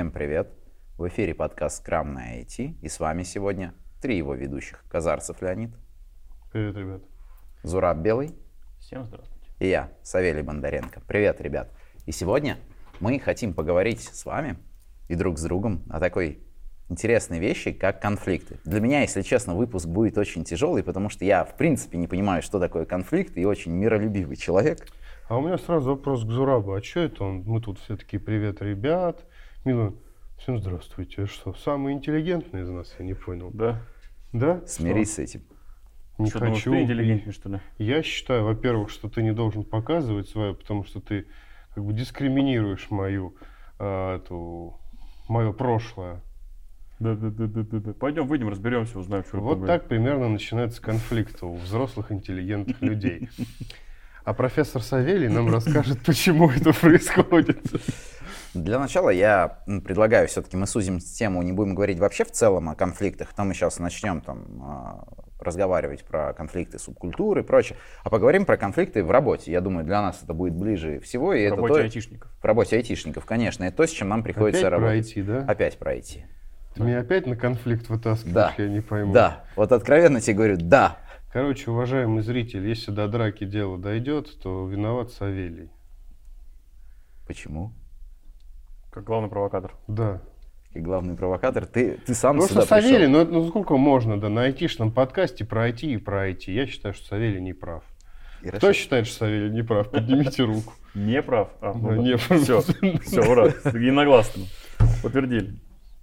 Всем привет! В эфире подкаст «Скрам на IT» и с вами сегодня три его ведущих. Казарцев Леонид, Привет, ребят. Зураб Белый Всем здравствуйте. и я, Савелий Бондаренко. Привет, ребят! И сегодня мы хотим поговорить с вами и друг с другом о такой интересной вещи, как конфликты. Для меня, если честно, выпуск будет очень тяжелый, потому что я, в принципе, не понимаю, что такое конфликт, и очень миролюбивый человек. А у меня сразу вопрос к Зурабу. А что это он? Мы тут все такие, привет, ребят. Мила, всем здравствуйте. Что, самый интеллигентный из нас? Я не понял. Да. Да? Смирись с этим. Что? Не Что, думаешь, хочу. ты интеллигентный, что ли? Я считаю, во-первых, что ты не должен показывать свое, потому что ты как бы дискриминируешь мою, а, эту, мое прошлое. Да, да, да, да, да, да. Пойдем, выйдем, разберемся, узнаем, что Вот так примерно начинается конфликт у взрослых интеллигентных людей. А профессор Савелий нам расскажет, почему это происходит. Для начала я предлагаю все-таки мы сузим тему, не будем говорить вообще в целом о конфликтах, там мы сейчас начнем там разговаривать про конфликты субкультуры и прочее, а поговорим про конфликты в работе. Я думаю, для нас это будет ближе всего. И В это работе то- айтишников. в работе айтишников, конечно, это то, с чем нам приходится Опять про работать. IT, да? Опять про IT. Ты меня опять на конфликт вытаскиваешь, Да. я не пойму. Да, вот откровенно тебе говорю, да. Короче, уважаемый зритель, если до драки дело дойдет, то виноват Савелий. Почему? Как главный провокатор. Да. И главный провокатор, ты, ты сам Потому сюда что Савелий, пришел. ну, ну сколько можно, да, на айтишном подкасте про IT и про IT. Я считаю, что Савелий не прав. И Кто Рашид. считает, что Савелий не прав? Поднимите руку. Не прав. А, Да, не прав. Все, все, ура. Единогласно. Подтвердили.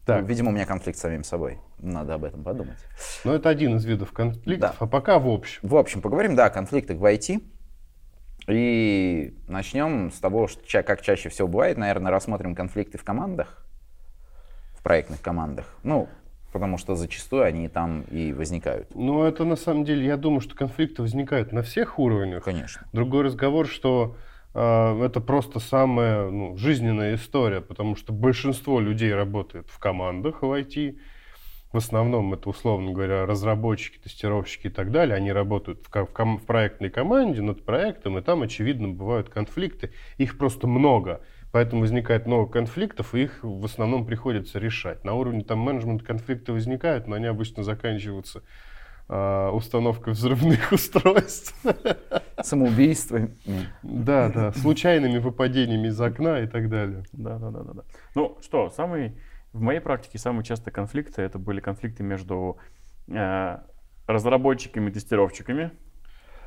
Так, Видимо, у меня конфликт с самим собой. Надо об этом подумать. ну это один из видов конфликтов, Да. а пока в общем. В общем, поговорим, да, о конфликтах в IT. И начнем с того, что, как чаще всего бывает, наверное, рассмотрим конфликты в командах, в проектных командах. Ну, потому что зачастую они там и возникают. Но это на самом деле, я думаю, что конфликты возникают на всех уровнях. Конечно. Другой разговор, что э, это просто самая ну, жизненная история, потому что большинство людей работает в командах в IT. В основном это, условно говоря, разработчики, тестировщики и так далее. Они работают в, ко- в ком- в проектной команде над проектом, и там, очевидно, бывают конфликты. Их просто много. Поэтому возникает много конфликтов, и их в основном приходится решать. На уровне там менеджмента конфликты возникают, но они обычно заканчиваются а, установкой взрывных устройств. Самоубийствами. Да, да, случайными выпадениями из окна и так далее. Да, да, да, да, да. Ну что, самый, в моей практике самые частые конфликты это были конфликты между э, разработчиками и тестировщиками.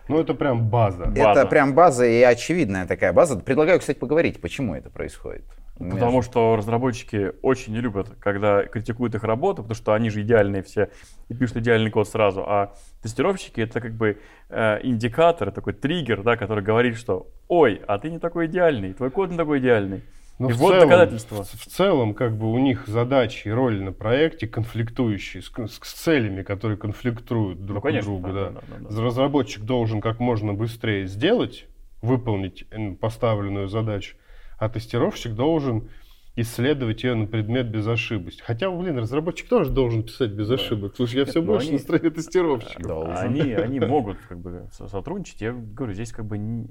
Ну, это прям база. База. Это прям база и очевидная такая база. Предлагаю, кстати, поговорить, почему это происходит. Потому что разработчики очень не любят, когда критикуют их работу, потому что они же идеальные все и пишут идеальный код сразу. А тестировщики это как бы э, индикатор, такой триггер, да, который говорит, что ой, а ты не такой идеальный, твой код не такой идеальный. Но и в вот целом, доказательства. В, в целом, как бы у них задачи и роли на проекте конфликтующие с, с целями, которые конфликтуют друг Ну, конечно, у друга. да, Да, да, да, да. Разработчик должен как можно быстрее сделать, выполнить поставленную задачу, а тестировщик должен исследовать ее на предмет безошибности. Хотя, блин, разработчик тоже должен писать без ошибок. Слушай, я все но больше они- на стороне тестировщиков. Должен. Они, они могут как бы со- сотрудничать. Я говорю, здесь как бы не-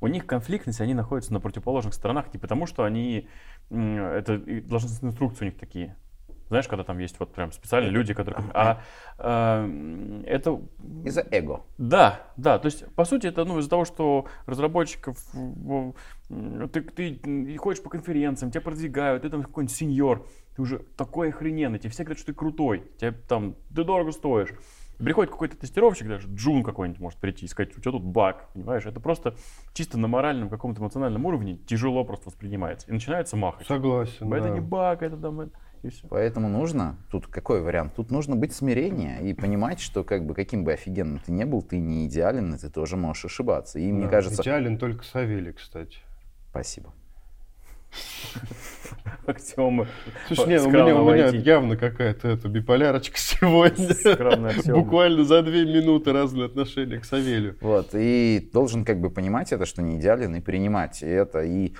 у них конфликтность, они находятся на противоположных сторонах не потому, что они это должностные инструкции у них такие. Знаешь, когда там есть вот прям специальные люди, которые... А, а, это Из-за эго. Да, да, то есть, по сути, это ну, из-за того, что разработчиков, ты, ты ходишь по конференциям, тебя продвигают, ты там какой-нибудь сеньор, ты уже такой охрененный, тебе все говорят, что ты крутой, тебе там, ты дорого стоишь. Приходит какой-то тестировщик, даже Джун какой-нибудь может прийти и сказать, у тебя тут баг, понимаешь? Это просто чисто на моральном каком-то эмоциональном уровне тяжело просто воспринимается. И начинается махать. Согласен, Это да. не баг, это там, это- и все. Поэтому нужно, тут какой вариант? Тут нужно быть смирение и понимать, что как бы каким бы офигенным ты не был, ты не идеален, и ты тоже можешь ошибаться. И мне Да, кажется... Идеален только Савелий, кстати. Спасибо. Аксиомы. Слушай, не, ну, у меня, у меня явно какая-то эта биполярочка сегодня. Буквально за две минуты разные отношения к Савелию. Вот, и должен как бы понимать это, что не идеален, и принимать это. И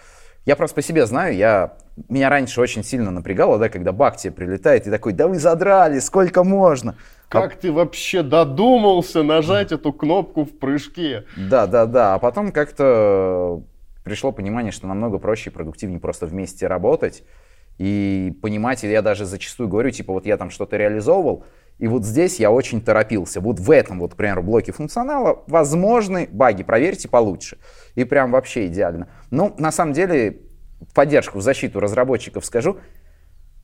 я просто по себе знаю, я, меня раньше очень сильно напрягало, да, когда баг тебе прилетает, и такой, да вы задрали, сколько можно? Как ты вообще додумался нажать эту кнопку в прыжке? Да, да, да. А потом как-то пришло понимание, что намного проще и продуктивнее просто вместе работать и понимать, и я даже зачастую говорю, типа, вот я там что-то реализовывал, и вот здесь я очень торопился. Вот в этом, вот, к примеру, блоке функционала возможны баги, проверьте получше. И прям вообще идеально. Ну, на самом деле, поддержку, в защиту разработчиков скажу,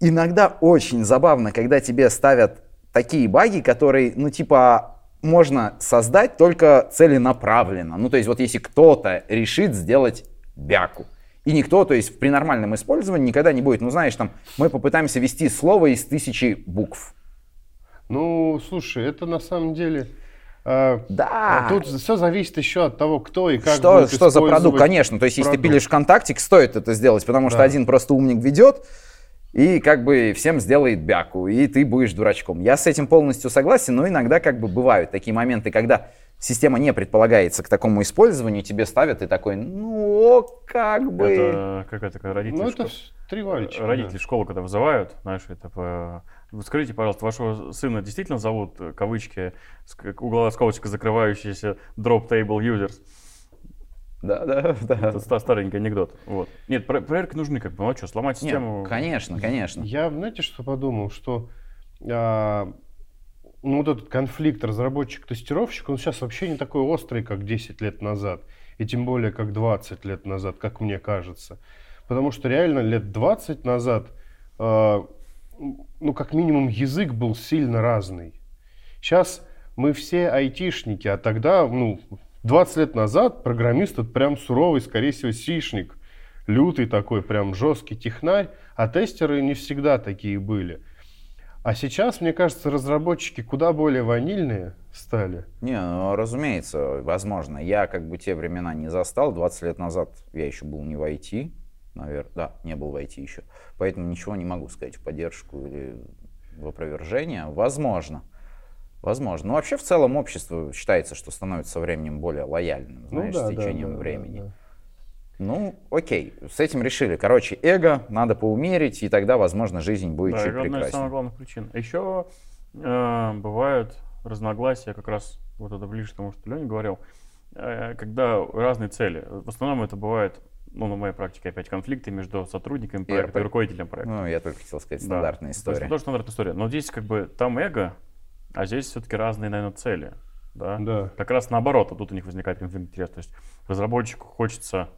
иногда очень забавно, когда тебе ставят такие баги, которые, ну, типа, можно создать только целенаправленно. Ну, то есть вот если кто-то решит сделать бяку, и никто, то есть при нормальном использовании никогда не будет, ну, знаешь, там, мы попытаемся ввести слово из тысячи букв. Ну, слушай, это на самом деле... э, Да. Тут все зависит еще от того, кто и как что, будет что за продукт, конечно. То есть, если ты продукт. пилишь ВКонтактик, стоит это сделать, потому что Да. один просто умник ведет, и как бы всем сделает бяку, и ты будешь дурачком. Я с этим полностью согласен, но иногда как бы бывают такие моменты, когда система не предполагается к такому использованию, тебе ставят и такой, ну, о, как бы... Это как это, когда родители, Ну, это шко- с- три вальчика, да. родители школу, когда вызывают, знаешь, это по- вот скажите, пожалуйста, вашего сына действительно зовут, э, кавычки, угловая скобочка, закрывающаяся drop table users? Да, да, да. Это ста- старенький анекдот. Вот. Нет, про- проверки нужны, как бы, ну а что, сломать систему... конечно, конечно. Я, знаете, что подумал, что а, ну, вот этот конфликт разработчик-тестировщик, он сейчас вообще не такой острый, как 10 лет назад, и тем более, как 20 лет назад, как мне кажется. Потому что реально лет 20 назад, а, ну, как минимум, язык был сильно разный. Сейчас мы все айтишники, а тогда, ну, 20 лет назад программист это прям суровый, скорее всего, сишник, лютый такой, прям жесткий технарь, а тестеры не всегда такие были. А сейчас, мне кажется, разработчики куда более ванильные стали. Не, ну, разумеется, возможно. Я как бы те времена не застал. 20 лет назад я еще был не в IT, наверное. Да, не был в IT еще. Поэтому ничего не могу сказать в поддержку или в опровержение. Возможно. Возможно. Но вообще в целом общество считается, что становится со временем более лояльным, знаешь, Ну да, с да, течением да, да, времени. да. Ну, окей, с этим решили. Короче, эго надо поумерить, и тогда, возможно, жизнь будет Да, чуть это одна из прекраснее. самых главных причин. Еще э, бывают разногласия, как раз вот это ближе к тому, что Леня говорил, э, когда разные цели. В основном это бывает, ну, на моей практике опять конфликты между сотрудниками проекта и РП. руководителем проекта. Ну, я только хотел сказать, Да. стандартная То есть история. это тоже стандартная история. Но здесь как бы там эго, а здесь все-таки разные, наверное, цели. Да? Да. Как раз наоборот, вот тут у них возникает конфликт интереса. То есть разработчику хочется,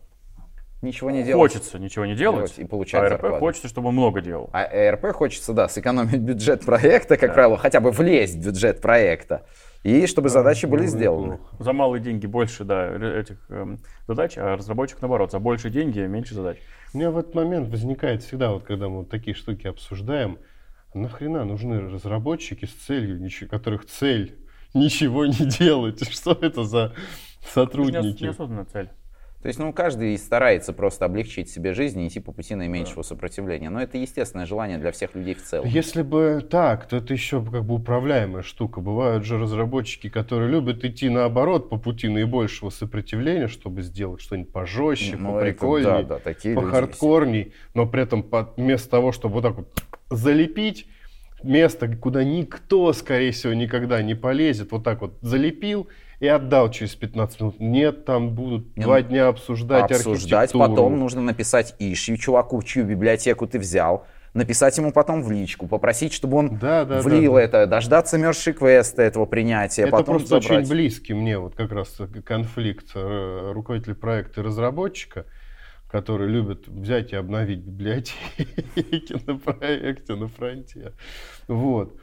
Ничего не делать. хочется ничего не делать, делать и получать а РП зарплату. хочется, чтобы он много делал. А РП хочется, да, сэкономить бюджет проекта, как правило, хотя бы влезть в бюджет проекта. И чтобы задачи были Ну, сделаны. За малые деньги больше да, этих эм, задач, а разработчик наоборот, за большие деньги меньше задач. У меня в этот момент возникает всегда, вот когда мы вот такие штуки обсуждаем, а нахрена нужны разработчики с целью, которых цель ничего не делать? Что это за Это сотрудники? неосознанная цель. То есть, ну, каждый старается просто облегчить себе жизнь и идти по пути наименьшего сопротивления. Но это естественное желание для всех людей в целом. Если бы так, то это еще как бы управляемая штука. Бывают же разработчики, которые любят идки наоборот по пути наибольшего сопротивления, чтобы сделать что-нибудь пожестче, Ну, это поприкольней, да, да, похардкорней, но при этом под- вместо того, чтобы вот так вот залепить место, куда никто, скорее всего, никогда не полезет, вот так вот залепил и отдал через 15 минут. Нет, там будут Не, два ну, дня обсуждать Обсуждать потом нужно написать ишью чуваку, чью библиотеку ты взял, написать ему потом в личку, попросить, чтобы он Да, да, влил да, да. это, дождаться merge квеста этого принятия, Это потом просто забрать. очень близкий мне вот как раз конфликт э, руководителя проекта и разработчика, которые любят взять и обновить библиотеки на проекте, на фронте. Вот.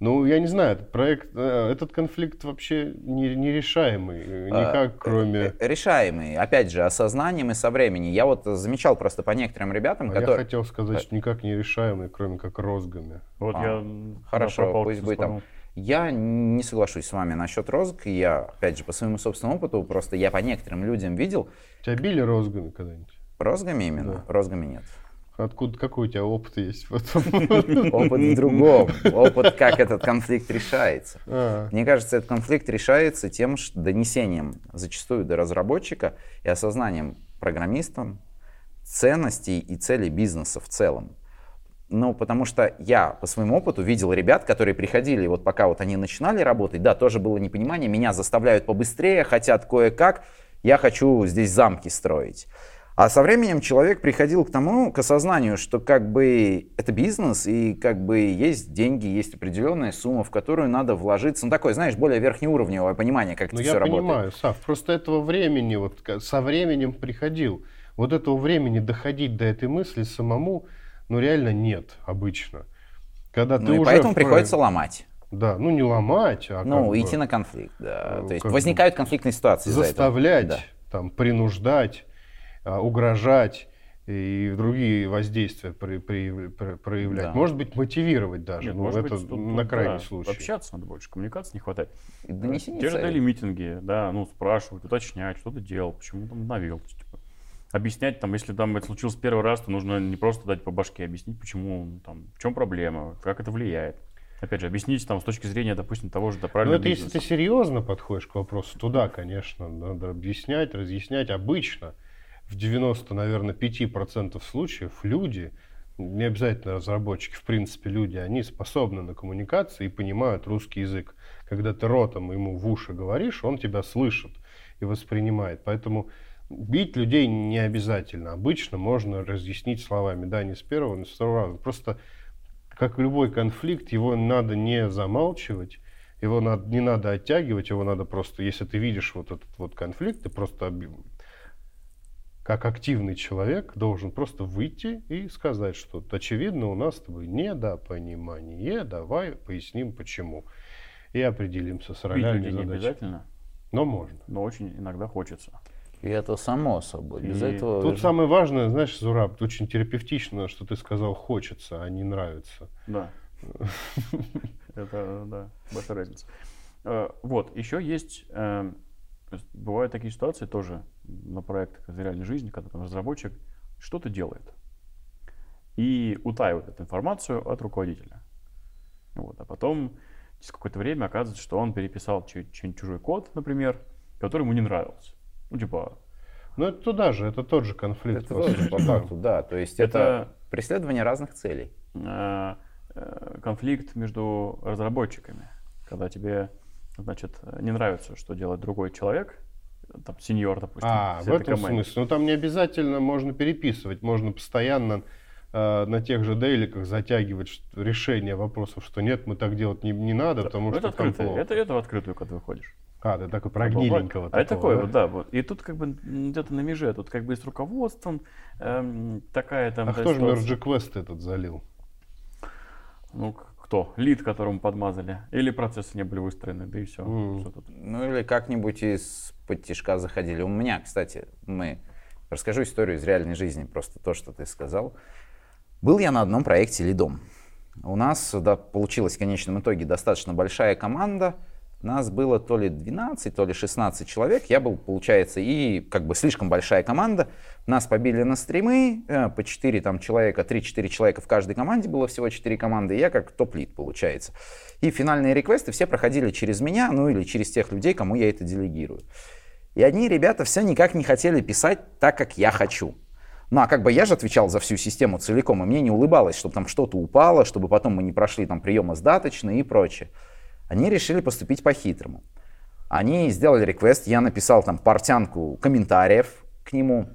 Ну, я не знаю, этот проект, э, этот конфликт вообще не- нерешаемый, э, никак, кроме... Э, Решаемый, опять же, осознанием и со временем. Я вот замечал просто по некоторым ребятам, А я которые... хотел сказать, что никак не решаемый, кроме как розгами. Вот А, я хорошо, пусть будет вспомнил. Я не соглашусь с вами насчет розг. Я, опять же, по своему собственному опыту, просто я по некоторым людям видел, Тебя били розгами когда-нибудь? Розгами именно, розгами нет. Откуда, какой у тебя опыт есть в этом? Опыт в другом. Опыт, как этот конфликт решается. А, Мне кажется, этот конфликт решается тем, что донесением зачастую до разработчика и осознанием программистам ценностей и целей бизнеса в целом. Ну, потому что я по своему опыту видел ребят, которые приходили, вот пока вот они начинали работать, да, тоже было непонимание, меня заставляют побыстрее, хотят кое-как, я хочу здесь замки строить. А со временем человек приходил к тому, к осознанию, что как бы это бизнес, и как бы есть деньги, есть определенная сумма, в которую надо вложиться. Ну, такое, знаешь, более верхнеуровневое понимание, как Ну, это я все понимаю, работает. Сав, просто этого времени, вот со временем приходил. Вот этого времени доходить до этой мысли самому, ну, реально нет обычно. Когда ты Ну, и уже поэтому в приходится ломать. Да, ну не ломать, а Ну, как бы идти на конфликт, да. э, То есть возникают конфликтные ситуации заставлять, Да. там, принуждать, угрожать и другие воздействия при- при- при- проявлять. Да. Может быть, мотивировать даже. Нет, ну, может это быть, тут, на тут, крайний да, случай. Общаться надо больше, коммуникации не хватает. И донесение Те же дали митинги, да, ну, спрашивают, уточнять, что ты делал, почему там навел. Типа. Объяснять, там, если там это случилось первый раз, то нужно не просто дать по башке, объяснить, почему, ну, там, в чем проблема, как это влияет. Опять же, объяснить там с точки зрения, допустим, того же да, Ну, правильного это если бизнеса. ты серьезно подходишь к вопросу, туда, конечно, надо объяснять, разъяснять. Обычно в 90, наверное, 5% случаев люди, не обязательно разработчики, в принципе, люди, они способны на коммуникации и понимают русский язык. Когда ты ротом ему в уши говоришь, он тебя слышит и воспринимает. Поэтому бить людей не обязательно. Обычно можно разъяснить словами. Да, не с первого, не с второго раза. Просто, как любой конфликт, его надо не замалчивать, его надо, не надо оттягивать, его надо просто, если ты видишь вот этот вот конфликт, ты просто как активный человек должен просто выйти и сказать, что очевидно у нас с тобой недопонимание, давай поясним почему. И определимся с ролями не обязательно, Но можно. но очень иногда хочется. И это само собой. Без И этого... Тут самое важное, знаешь, Зураб, очень терапевтично, что ты сказал хочется, а не нравится. Да. Это, да, большая разница. Э, Вот, еще есть, э, есть бывают такие ситуации тоже на проектах из реальной жизни, когда там разработчик что-то делает и утаивает эту информацию от руководителя. Вот, а потом через какое-то время оказывается, что он переписал чей- чей-нибудь чужой код, например, который ему не нравился. Ну, типа, Но это туда же, это тот же конфликт. Это по тоже по факту, да. То есть это, Это- преследование разных целей. э, э, конфликт между разработчиками, когда тебе, значит, не нравится, что делает другой человек, там, сеньор, допустим, А, в этом команды. смысле. Ну там не обязательно можно переписывать, можно постоянно э, на тех же дейликах затягивать что- решение вопросов, что нет, мы так делать не, не надо, потому Ну, что это там открытое, плохо. это, это в открытую, когда выходишь. А, ты такой про Попробовать. гниленького А это такое, такого, вот, да, вот. И тут как бы где-то на меже, тут как бы и с руководством эм, такая там... А да, кто же. Merge Quest этот залил? Ну, кто? Лид, которому подмазали. Или процессы не были выстроены, да и все. М. Что тут? Ну или как-нибудь из под тишка заходили. У меня, кстати, мы расскажу историю из реальной жизни, просто то, что ты сказал. Был я на одном проекте лидом. У нас да, получилась в конечном итоге достаточно большая команда. Нас было то ли 12, то ли 16 человек. Я был, получается, и как бы слишком большая команда. Нас побили на стримы, э, по 4 там, человека, 3-4 человека в каждой команде было всего 4 команды. И я как топ-лид, получается. И финальные реквесты все проходили через меня, ну или через тех людей, кому я это делегирую. И одни ребята все никак не хотели писать так, как я хочу. Ну а как бы я же отвечал за всю систему целиком, и мне не улыбалось, чтобы там что-то упало, чтобы потом мы не прошли там приемы сдаточные и прочее. Они решили поступить по-хитрому. Они сделали реквест, я написал там портянку комментариев к нему,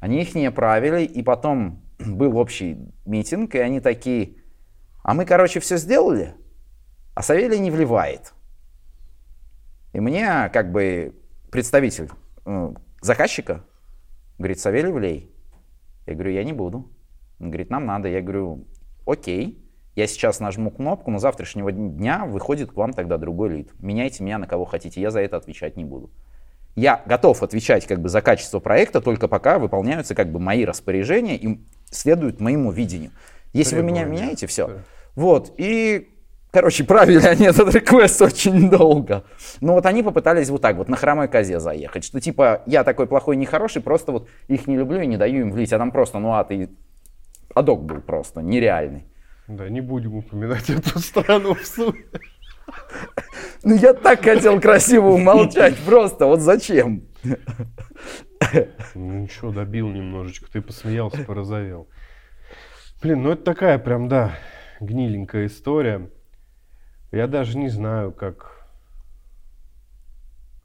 они их не отправили, и потом был общий митинг, и они такие, а мы, короче, все сделали, а Савелий не вливает. И мне как бы представитель э, заказчика говорит, Савелий, влей. Я говорю, я не буду. Он говорит, нам надо. Я говорю, окей, я сейчас нажму кнопку, но завтрашнего дня выходит к вам тогда другой лид. Меняйте меня на кого хотите, я за это отвечать не буду. Я готов отвечать как бы за качество проекта, только пока выполняются как бы мои распоряжения и следуют моему видению. Если вы меня Требования. меняете, все. Да. Вот, и, короче, правили они этот реквест очень долго. Но вот они попытались вот так вот на хромой козе заехать, что типа я такой плохой, нехороший, просто вот их не люблю и не даю им влить, а там просто, ну а ты, адок был просто, нереальный. Да, не будем упоминать эту страну в. Ну я так хотел красиво умолчать, просто вот зачем? Ну ничего, добил немножечко. Ты посмеялся, порозовел. Блин, ну это такая прям, да, гниленькая история. Я даже не знаю, как...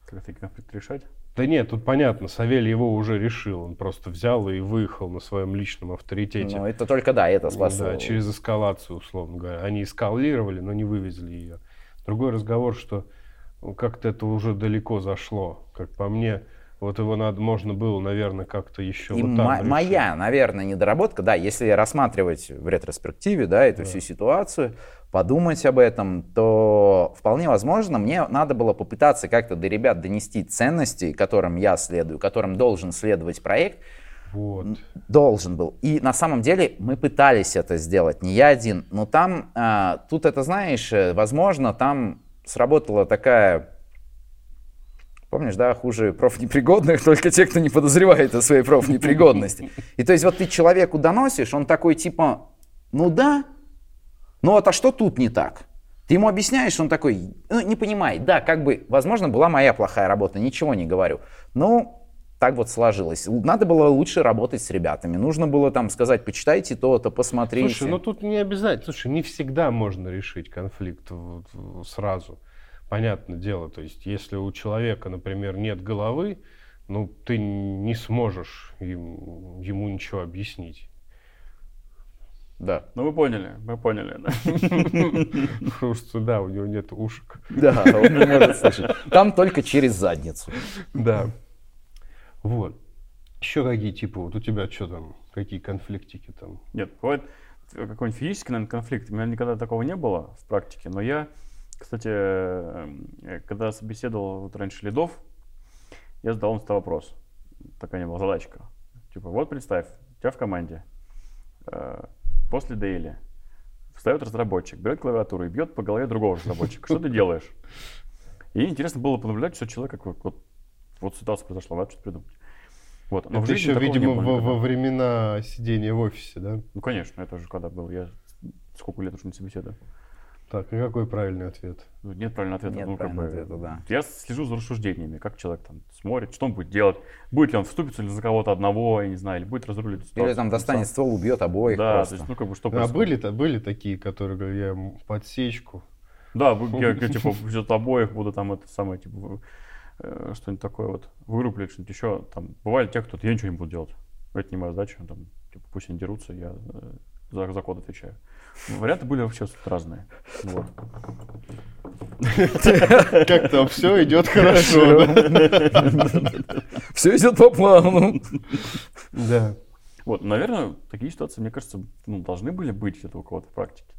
Как конфликты решать? Да нет, тут понятно, Савелий его уже решил. Он просто взял и выехал на своем личном авторитете. Ну, это только, да, это спасло. Да, через эскалацию, условно говоря. Они эскалировали, но не вывезли ее. Другой разговор, что ну, как-то это уже далеко зашло. Как по мне, вот его надо, можно было, наверное, как-то еще И вот мо- там решить. моя, наверное, недоработка, да, если рассматривать в ретроспективе, да, эту всю ситуацию, подумать об этом, то вполне возможно, мне надо было попытаться как-то до ребят донести ценности, которым я следую, которым должен следовать проект, Вот. должен был. И на самом деле мы пытались это сделать, не я один. Но там, а, тут это знаешь, э, возможно, там сработала такая, помнишь, да, хуже профнепригодных, только те, кто не подозревает о своей профнепригодности. И то есть вот ты человеку доносишь, он такой типа, ну да, ну вот а что тут не так? Ты ему объясняешь, он такой, ну, не понимает. Да, как бы, возможно, была моя плохая работа, ничего не говорю. Ну, так вот сложилось. Надо было лучше работать с ребятами. Нужно было там сказать, почитайте то-то, посмотрите. Слушай, ну тут не обязательно. Слушай, не всегда можно решить конфликт сразу. Понятное дело. То есть, если у человека, например, нет головы, ну, ты не сможешь им- ему ничего объяснить. Да. Ну вы поняли, мы поняли. да. Потому что, да, у него нет ушек. Да, он не может слышать. Там только через задницу. Да. Вот. Еще какие типы? Вот у тебя что там? Какие конфликтики там? Нет, бывает какой-нибудь физический, наверное, конфликт. У меня никогда такого не было в практике. Но я, кстати, э, когда собеседовал вот раньше лидов, я задал им вопрос. Такая не была задачка. Типа, вот представь, у тебя в команде э, после дейли встает разработчик, берет клавиатуру и бьет по голове другого разработчика. Что ты делаешь? И интересно было понаблюдать, что человек как вот, вот, ситуация произошла, надо что-то придумать. Вот. Но в Это жизни еще, видимо, во, во времена сидения в офисе, да? Ну, конечно, это же когда был. Я сколько лет уже не собеседую. Так, и какой правильный ответ? Ну, Нет правильного ответа. Нет ну, как правильного бы, ответа, да. Я слежу за рассуждениями, как человек там смотрит, что он будет делать, будет ли он вступиться ли за кого-то одного, я не знаю, или будет разрулить Или ситуацию там сам. достанет ствол, убьет обоих Да, просто. то есть, ну, как бы, что А были-то были такие, которые говорят, я ему подсечку. Да, я, я, типа, взят обоих буду там это самое, типа, э, что-нибудь такое вот, вырублить, что-нибудь еще. Там, бывали те, кто я ничего не буду делать. Это не моя задача, там, типа, пусть они дерутся, я э, за, за код отвечаю. Варианты были вообще разные. Вот. Как там все идет хорошо. Все идет по плану. Да. Вот, наверное, такие ситуации, мне кажется, ну, должны были быть где-то у кого-то в практике.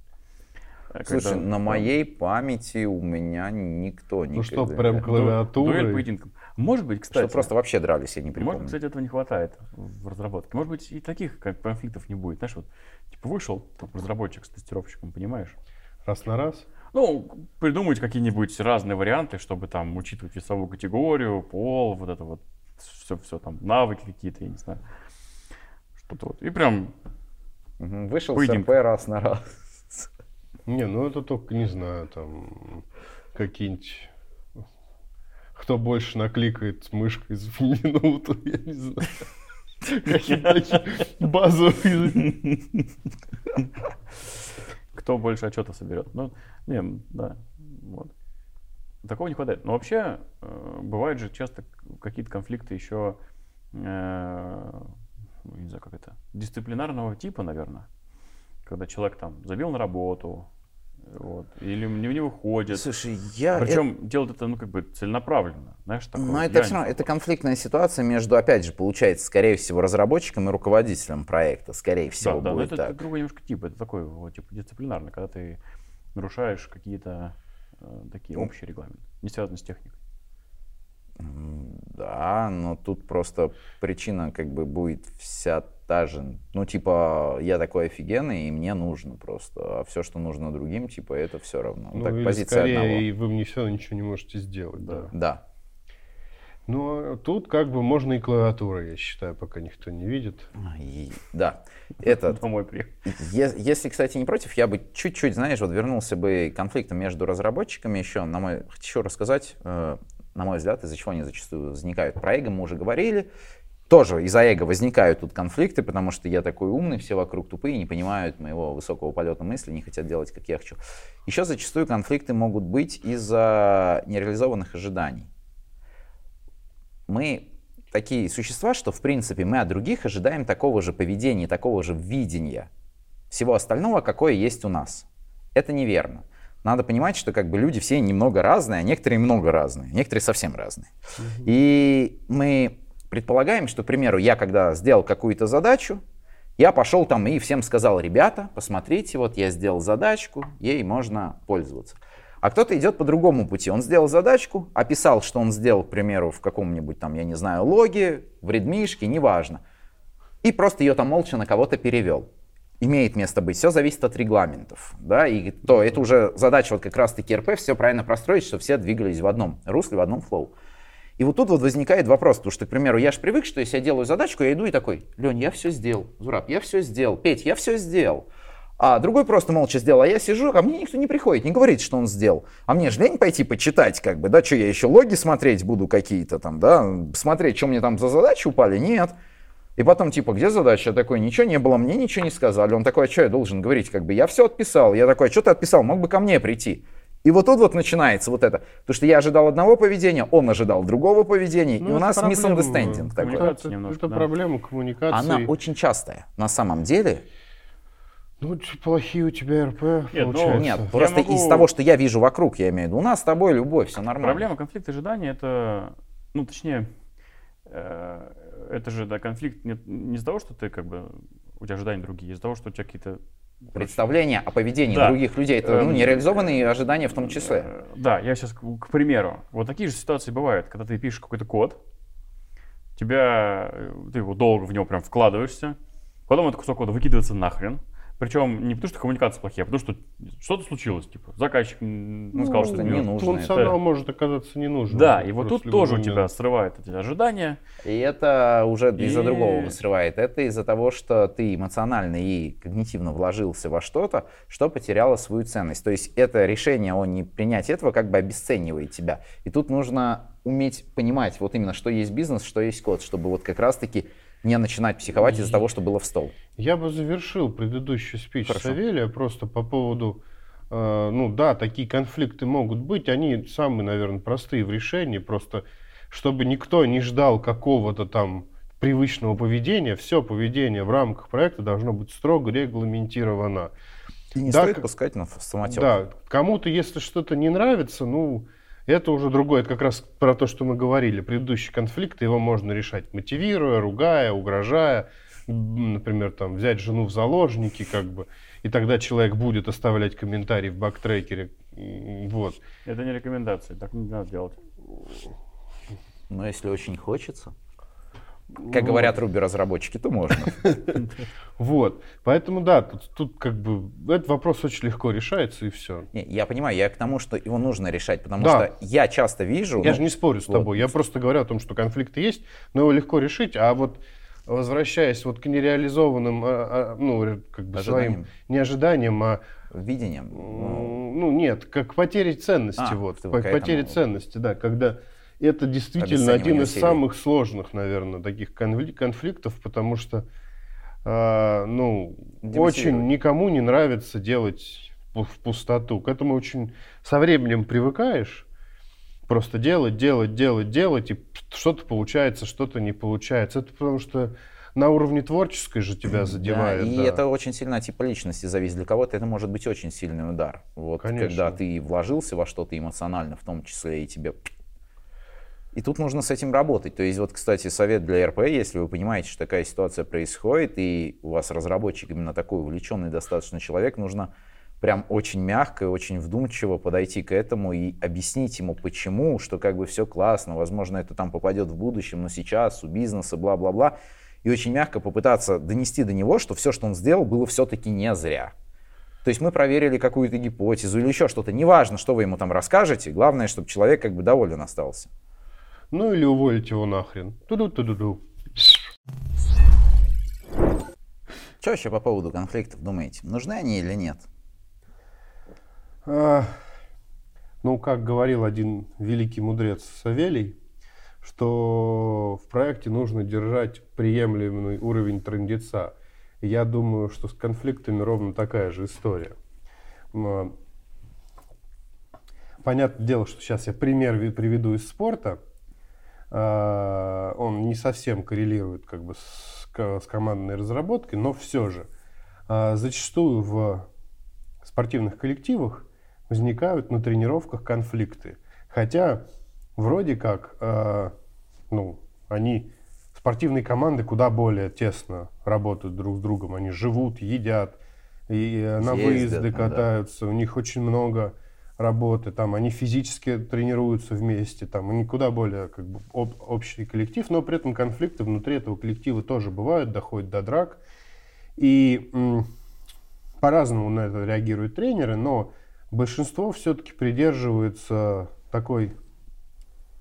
Слушай, когда- на моей памяти у меня никто Ну что, прям Дуэль клавиатурой? поединком. Может быть, кстати, Что просто вообще дрались, я не может, припомню. кстати, этого не хватает в разработке. Может быть, и таких как конфликтов не будет. Знаешь, вот, типа, вышел там, разработчик с тестировщиком, понимаешь? Раз на раз? Ну, придумать какие-нибудь разные варианты, чтобы там учитывать весовую категорию, пол, вот это вот, все, все там, навыки какие-то, я не знаю. Что-то вот. И прям, Вышел с Поединок. РП раз на раз. Не, ну это только, не знаю, там какие-нибудь... Кто больше накликает мышкой в минуту, я не знаю. Какие-то базовые. кто больше отчета соберет. Ну, не, да, вот. Такого не хватает. Но вообще, э, бывают же часто какие-то конфликты еще, э, ну, не знаю, как это, дисциплинарного типа, наверное. Когда человек там забил на работу, вот, или не, не выходит. Слушай, я... Причем делает это, ну, как бы целенаправленно, знаешь, такое. Но это все равно, это конфликтная ситуация между, опять же, получается, скорее всего, разработчиком и руководителем проекта, скорее Да, всего, да, но будет это, так. это другой немножко тип, это такой, вот, типа, дисциплинарный, когда ты нарушаешь какие-то э, такие Ну. общие регламенты, не связанные с техникой. Да, но тут просто причина как бы будет вся та же. Ну, типа, я такой офигенный, и мне нужно просто. А все, что нужно другим, типа, это все равно. Ну, так, или позиция скорее, одного. и вы мне все равно ничего не можете сделать. Да. Да. Да. Но тут как бы можно и клавиатурой, я считаю, пока никто не видит. И- да. Этот, Домой приехал. Если, кстати, не против, я бы чуть-чуть, знаешь, вот вернулся бы к конфликтам между разработчиками еще. На мой, хочу рассказать, э, на мой взгляд, из-за чего они зачастую возникают. Про эго мы уже говорили. Тоже из-за эго возникают тут конфликты, потому что я такой умный, все вокруг тупые, не понимают моего высокого полета мысли, не хотят делать, как я хочу. Еще зачастую конфликты могут быть из-за нереализованных ожиданий. мы такие существа, что, в принципе, мы от других ожидаем такого же поведения, такого же видения всего остального, какое есть у нас. Это неверно. Надо понимать, что как бы люди все немного разные, а некоторые много разные, некоторые совсем разные. Угу. И мы предполагаем, что, к примеру, я когда сделал какую-то задачу, я пошел там и всем сказал, ребята, посмотрите, вот я сделал задачку, ей можно пользоваться. А кто-то идет по другому пути. Он сделал задачку, описал, что он сделал, к примеру, в каком-нибудь там, я не знаю, логе, в редмишке, неважно. И просто ее там молча на кого-то перевел. Имеет место быть. Все зависит от регламентов. Да? И то это уже задача вот как раз-таки РП, все правильно простроить, чтобы все двигались в одном русле, в одном флоу. И вот тут вот возникает вопрос, потому что, к примеру, я же привык, что если я делаю задачку, я иду и такой, Лень, я все сделал, Зураб, я все сделал, Петь, я все сделал. А другой просто молча сделал, а я сижу, а мне никто не приходит, не говорит, что он сделал. А мне же лень пойти почитать, как бы, да, что я еще логи смотреть буду какие-то там, да, смотреть, что мне там за задачи упали, нет. И потом, типа, где задача? Я такой, ничего не было, мне ничего не сказали. Он такой, а что я должен говорить? Как бы, я все отписал. Я такой, а что ты отписал? Мог бы ко мне прийти. И вот тут вот начинается вот это. Потому что я ожидал одного поведения, он ожидал другого поведения, ну, и у нас misunderstanding такой. Это, немножко, это да. проблема коммуникации. Она очень частая. На самом деле, ну, плохие у тебя РП, нет, ну, получается. Нет, просто могу... из того, что я вижу вокруг, я имею в виду, у нас с тобой любовь, все нормально. Проблема, конфликт ожидания, это, ну, точнее, это же, да, конфликт не, не из-за того, что ты, как бы, у тебя ожидания другие, а из-за того, что у тебя какие-то представления о поведении да. других людей. Это ну, эм, нереализованные ожидания в том числе. Э, да, я сейчас, к примеру, вот такие же ситуации бывают, когда ты пишешь какой-то код, тебя, э, ты его долго в него прям вкладываешься, потом этот кусок кода выкидывается нахрен, причем не потому, что коммуникации плохие, а потому, что что-то случилось. Типа, заказчик ну, ну сказал, что не нужно. Функционал это. может оказаться не нужен. Да, и вот тут тоже момент. у тебя срывает эти ожидания. И это уже и... из-за другого срывает. Это из-за того, что ты эмоционально и когнитивно вложился во что-то, что потеряло свою ценность. То есть это решение о не принятии этого как бы обесценивает тебя. И тут нужно уметь понимать вот именно, что есть бизнес, что есть код, чтобы вот как раз-таки не начинать психовать из-за того, что было в стол. Я бы завершил предыдущий спич Хорошо. Савелия просто по поводу, э, ну да, такие конфликты могут быть, они самые, наверное, простые в решении, просто чтобы никто не ждал какого-то там привычного поведения, все поведение в рамках проекта должно быть строго регламентировано. И не да, стоит пускать на самотек. Да, кому-то, если что-то не нравится, ну, это уже другое, это как раз про то, что мы говорили. Предыдущий конфликт, его можно решать мотивируя, ругая, угрожая. Например, там, взять жену в заложники, как бы. И тогда человек будет оставлять комментарий в бактрекере. Вот. Это не рекомендация, так не надо делать. Но если очень хочется. Как говорят руби-разработчики, то можно. Вот. Поэтому, да, тут, тут как бы этот вопрос очень легко решается, и все. Не, я понимаю, я к тому, что его нужно решать, потому да. что я часто вижу... Я ну, же не спорю с тобой, вот. я просто говорю о том, что конфликты есть, но его легко решить, а вот возвращаясь вот к нереализованным, а, а, ну, как бы ожиданиям. своим, не ожиданиям, а... Видением? Ну, ну нет, как потере ценности, а, вот, по, потере ценности, да, когда это действительно один из самых сложных, наверное, таких конфликтов, потому что, э, ну, очень никому не нравится делать в пустоту. К этому очень со временем привыкаешь. Просто делать, делать, делать, делать, и что-то получается, что-то не получается. Это потому что на уровне творческой же тебя задевает. Да, и да. это очень сильно типа личности зависит. Для кого-то это может быть очень сильный удар. Вот Конечно. когда ты вложился во что-то эмоционально, в том числе, и тебе и тут нужно с этим работать. То есть вот, кстати, совет для РП, если вы понимаете, что такая ситуация происходит, и у вас разработчик именно такой увлеченный достаточно человек, нужно прям очень мягко и очень вдумчиво подойти к этому и объяснить ему, почему, что как бы все классно, возможно, это там попадет в будущем, но сейчас у бизнеса, бла-бла-бла. И очень мягко попытаться донести до него, что все, что он сделал, было все-таки не зря. То есть мы проверили какую-то гипотезу или еще что-то. Неважно, что вы ему там расскажете, главное, чтобы человек как бы доволен остался. Ну или уволить его нахрен. Ту-ду-ту-ду-ду. Что еще по поводу конфликтов думаете? Нужны они или нет? А, ну, как говорил один великий мудрец Савелий, что в проекте нужно держать приемлемый уровень трендеца. Я думаю, что с конфликтами ровно такая же история. Понятное дело, что сейчас я пример приведу из спорта – он не совсем коррелирует как бы с, с командной разработкой, но все же э, зачастую в спортивных коллективах возникают на тренировках конфликты. Хотя вроде как, э, ну, они, спортивные команды куда более тесно работают друг с другом. Они живут, едят, и э, на Ездят, выезды ну да. катаются. У них очень много работы, там они физически тренируются вместе, там они куда более как бы об- общий коллектив, но при этом конфликты внутри этого коллектива тоже бывают, доходят до драк. И по-разному на это реагируют тренеры, но большинство все-таки придерживается такой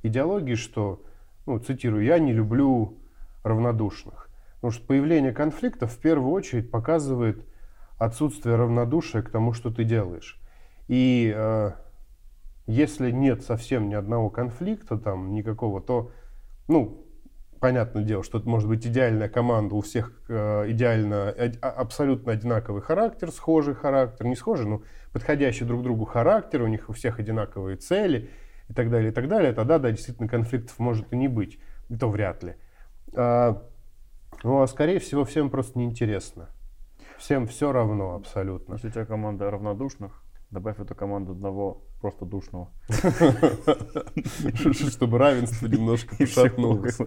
идеологии, что, ну, цитирую, я не люблю равнодушных. Потому что появление конфликта в первую очередь показывает отсутствие равнодушия к тому, что ты делаешь. И э, если нет совсем ни одного конфликта, там, никакого, то, ну, понятное дело, что это может быть идеальная команда, у всех э, идеально, э, а- абсолютно одинаковый характер, схожий характер, не схожий, но подходящий друг другу характер, у них у всех одинаковые цели и так далее, и так далее, тогда, да, действительно, конфликтов может и не быть, и то вряд ли. А, ну, а скорее всего, всем просто неинтересно. Всем все равно абсолютно. Если у тебя команда равнодушных, добавь в эту команду одного просто душного. Чтобы равенство немножко И пошатнулось.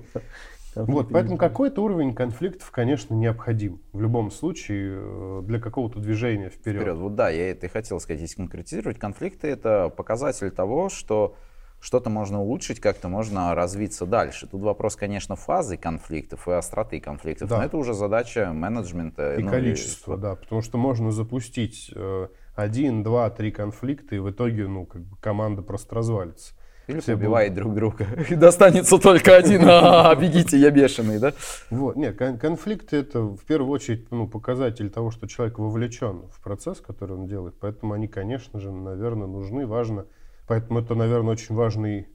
Вот, поэтому какой-то уровень конфликтов, конечно, необходим. В любом случае, э, для какого-то движения вперед. Вперед. Вот да, я это и хотел сказать. Если конкретизировать, конфликты — это показатель того, что что-то можно улучшить, как-то можно развиться дальше. Тут вопрос, конечно, фазы конфликтов и остроты конфликтов. Да. Но это уже задача менеджмента. И ну, количество, да. Потому что можно запустить э, один, два, три конфликта, и в итоге, ну, как бы команда просто развалится. Или Все убивает друг друга. И достанется только один. А, Бегите, я бешеный, да? Вот, нет, кон- конфликты это в первую очередь ну, показатель того, что человек вовлечен в процесс, который он делает. Поэтому они, конечно же, наверное, нужны, важно. Поэтому это, наверное, очень важный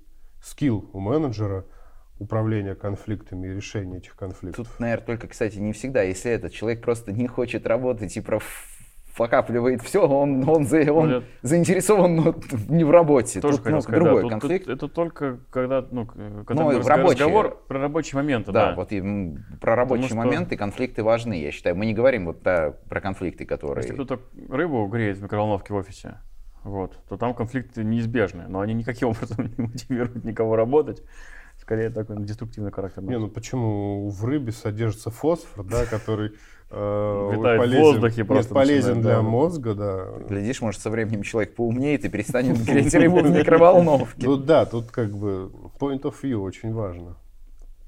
скилл у менеджера управления конфликтами и решения этих конфликтов. Тут, наверное, только, кстати, не всегда. Если этот человек просто не хочет работать и профокапливает все, он, он, за- он Ну, заинтересован ну, не в работе. Тоже Тут ну, сказать, другой да, конфликт. тут это только когда, ну, к- когда Ну, мы и в разго- рабочие- разговор про рабочие моменты, Да, да. вот и, про рабочие что- моменты конфликты важны, я считаю. Мы не говорим вот про, про конфликты, которые... Если кто-то рыбу греет в микроволновке в офисе, вот, то там конфликты неизбежны, но они никаким образом не мотивируют никого работать. Скорее такой деструктивный характер. Не, ну почему в рыбе содержится фосфор, да, который э, Витает в полезен, воздухе нет, просто полезен начинает, для да. мозга, да. Глядишь, может, со временем человек поумнеет и перестанет греть рыбу в микроволновке. Ну да, тут как бы point of view очень важно.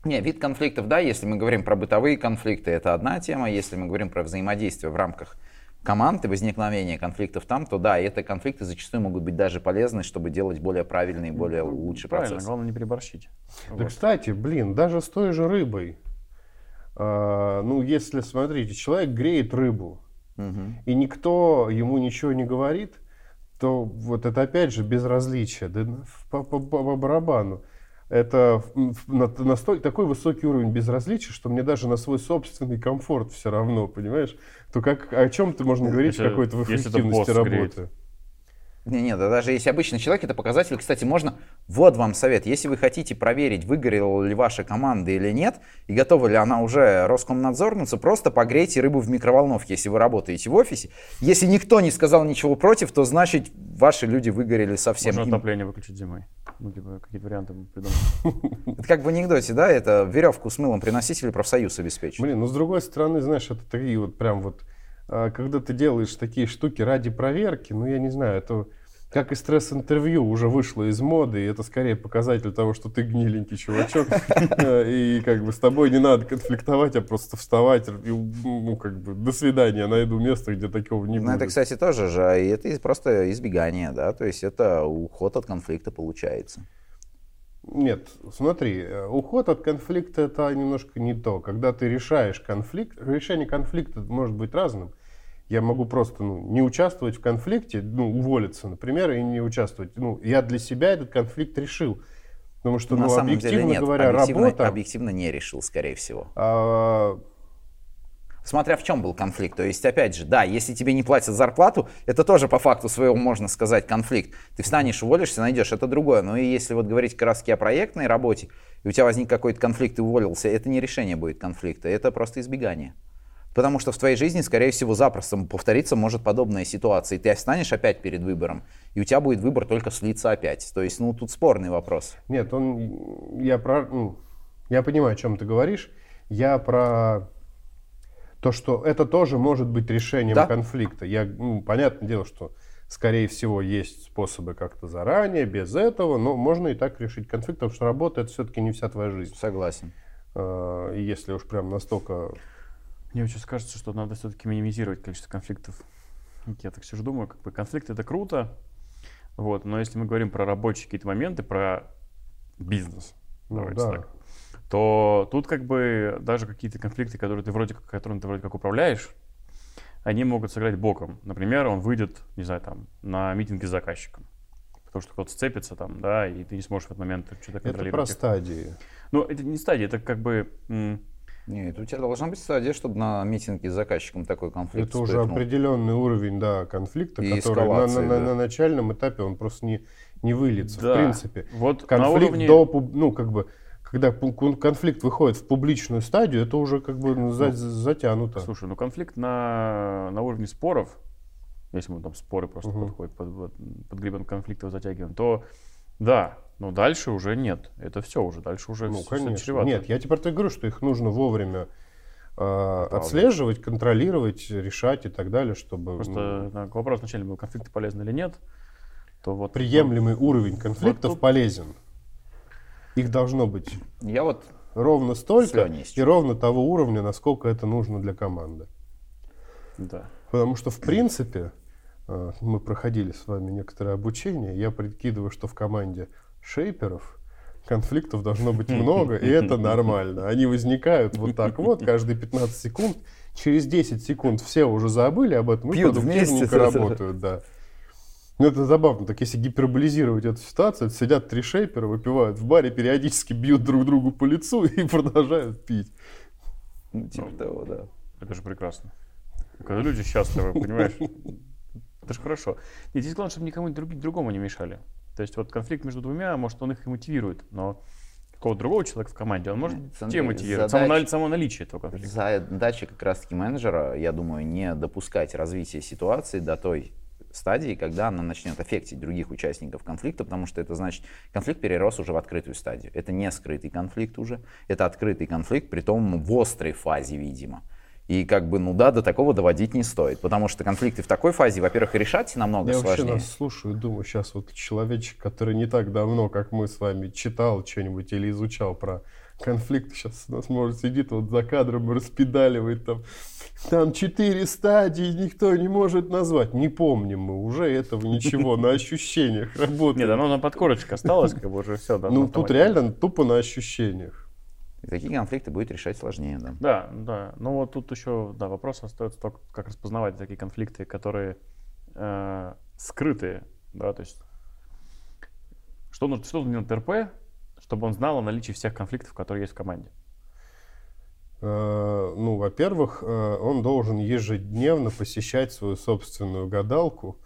Не, вид конфликтов, да, если мы говорим про бытовые конфликты, это одна тема. Если мы говорим про взаимодействие в рамках команд и возникновения конфликтов там, то да, и это конфликты зачастую могут быть даже полезны, чтобы делать более правильный, более лучший Правильно, процесс. главное не переборщить. Да, Вот. кстати, блин, даже с той же рыбой. А, ну, если, смотрите, человек греет рыбу, Мгм. и никто ему ничего не говорит, то вот это опять же безразличие, да ну, по, по- по- барабану. Это настолько такой высокий уровень безразличия, что мне даже на свой собственный комфорт все равно, понимаешь? То как о чем ты можно говорить Если- какой-то в это эффективности босс греет. Работы? Не-не, да даже если обычный человек, это показатель, кстати, можно... Вот вам совет. Если вы хотите проверить, выгорела ли ваша команда или нет, и готова ли она уже Роскомнадзорнуться, просто погрейте рыбу в микроволновке, если вы работаете в офисе. Если никто не сказал ничего против, то значит ваши люди выгорели совсем. Можно Им- отопление выключить зимой. Ну, типа, какие-то варианты мы придумаем. Это как в анекдоте, да, это веревку с мылом приносить или профсоюз обеспечить. Блин, ну с другой стороны, знаешь, это такие вот прям вот, когда ты делаешь такие штуки ради проверки, ну я не знаю, это как и стресс-интервью уже вышло из моды, и это скорее показатель того, что ты гниленький чувачок, э, и как бы с тобой не надо конфликтовать, а просто вставать, и, ну как бы до свидания, найду место, где такого не Ну, это, будет. кстати, тоже же, и это просто избегание, да, то есть это уход от конфликта получается. Нет, смотри, э, уход от конфликта это немножко не то. Когда ты решаешь конфликт, решение конфликта может быть разным. Я могу просто ну, не участвовать в конфликте, ну, уволиться, например, и не участвовать. Ну, я для себя этот конфликт решил. Потому что, На ну, самом объективно деле нет, говоря, объективно, работа... объективно не решил, скорее всего. а, смотря в чем был конфликт. То есть, опять же, да, если тебе не платят зарплату, это тоже по факту своего, можно сказать, конфликт. Ты встанешь, уволишься, найдешь, это другое. Но и если вот говорить как раз о проектной работе, и у тебя возник какой-то конфликт, ты уволился, это не решение будет конфликта, это просто избегание. Потому что в твоей жизни, скорее всего, запросто повториться может подобная ситуация. И ты останешь опять перед выбором, и у тебя будет выбор только слиться опять. То есть, ну, тут спорный вопрос. Нет, он, я про, ну, я понимаю, о чем ты говоришь. Я про то, что это тоже может быть решением да? конфликта. Я, ну, понятное дело, что, скорее всего, есть способы как-то заранее, без этого, но можно и так решить конфликт, потому что работа это все-таки не вся твоя жизнь. Согласен. А, и если уж прям настолько... Мне очень кажется, что надо все-таки минимизировать количество конфликтов. Я так все же думаю, как бы конфликт это круто, вот, но если мы говорим про рабочие какие-то моменты, про бизнес, ну, да. так, то тут как бы даже какие-то конфликты, которые ты вроде как, которыми ты вроде как управляешь, они могут сыграть боком. Например, он выйдет, не знаю, там, на митинге с заказчиком. Потому что кто-то сцепится там, да, и ты не сможешь в этот момент что-то контролировать. Это про стадии. Ну, это не стадии, это как бы... Нет, у тебя должна быть стадия, чтобы на митинге с заказчиком такой конфликт Это вспыхнул. уже определенный уровень, да, конфликта, и который на, на, да. на начальном этапе он просто не, не выльется. Да. В принципе, вот конфликт уровне... до, ну, как бы, когда конфликт выходит в публичную стадию, это уже как бы ну, затянуто. Слушай, ну конфликт на, на уровне споров, если мы там споры просто угу. подходят под, под грибом конфликтов затягиваем, то да, но дальше уже нет. Это все уже, дальше уже ну, конечно. Нет, я теперь говорю, что их нужно вовремя э, отслеживать, контролировать, решать и так далее, чтобы... Просто ну, вопрос вначале был, конфликты полезны или нет, то вот... Приемлемый вот, уровень конфликтов вот тут... полезен. Их должно быть Я вот ровно столько и ровно того уровня, насколько это нужно для команды. Да. Потому что, в принципе, э, мы проходили с вами некоторое обучение. Я прикидываю, что в команде шейперов конфликтов должно быть много, и это нормально. Они возникают вот так вот, каждые 15 секунд. Через 10 секунд все уже забыли об этом и продуктивненько работают. Да. Ну, это забавно. Так если гиперболизировать эту ситуацию, сидят три шейпера, выпивают в баре, периодически бьют друг другу по лицу и продолжают пить. Ну, типа ну, того, да. Это же прекрасно. Когда люди счастливы, понимаешь? Это же хорошо. Нет, здесь главное, чтобы никому друг, другому не мешали. То есть вот конфликт между двумя, может, он их и мотивирует, но какого-то другого человека в команде, он может Смотри, мотивировать, задач, само, само наличие этого конфликта. Задача как раз-таки менеджера, я думаю, не допускать развития ситуации до той стадии, когда она начнет аффектить других участников конфликта, потому что это значит, конфликт перерос уже в открытую стадию. Это не скрытый конфликт уже, это открытый конфликт, при том в острой фазе, видимо. И как бы, ну да, до такого доводить не стоит, потому что конфликты в такой фазе, во-первых, решать намного Я сложнее. Я вообще нас слушаю, думаю, сейчас вот человечек, который не так давно, как мы с вами, читал что-нибудь или изучал про конфликт, сейчас у нас, может, сидит вот за кадром и распедаливает там там четыре стадии никто не может назвать. Не помним мы уже этого ничего, на ощущениях работает. Нет, оно на подкорочке осталось, как бы уже все. Ну, тут реально тупо на ощущениях. И такие конфликты будет решать сложнее, да. Да, да. Ну вот тут еще, да, вопрос остается только, как распознавать такие конфликты, которые э, скрытые, да, то есть что нужно, что нужно делать РП, чтобы он знал о наличии всех конфликтов, которые есть в команде. Э, ну, во-первых, э, он должен ежедневно посещать свою собственную гадалку,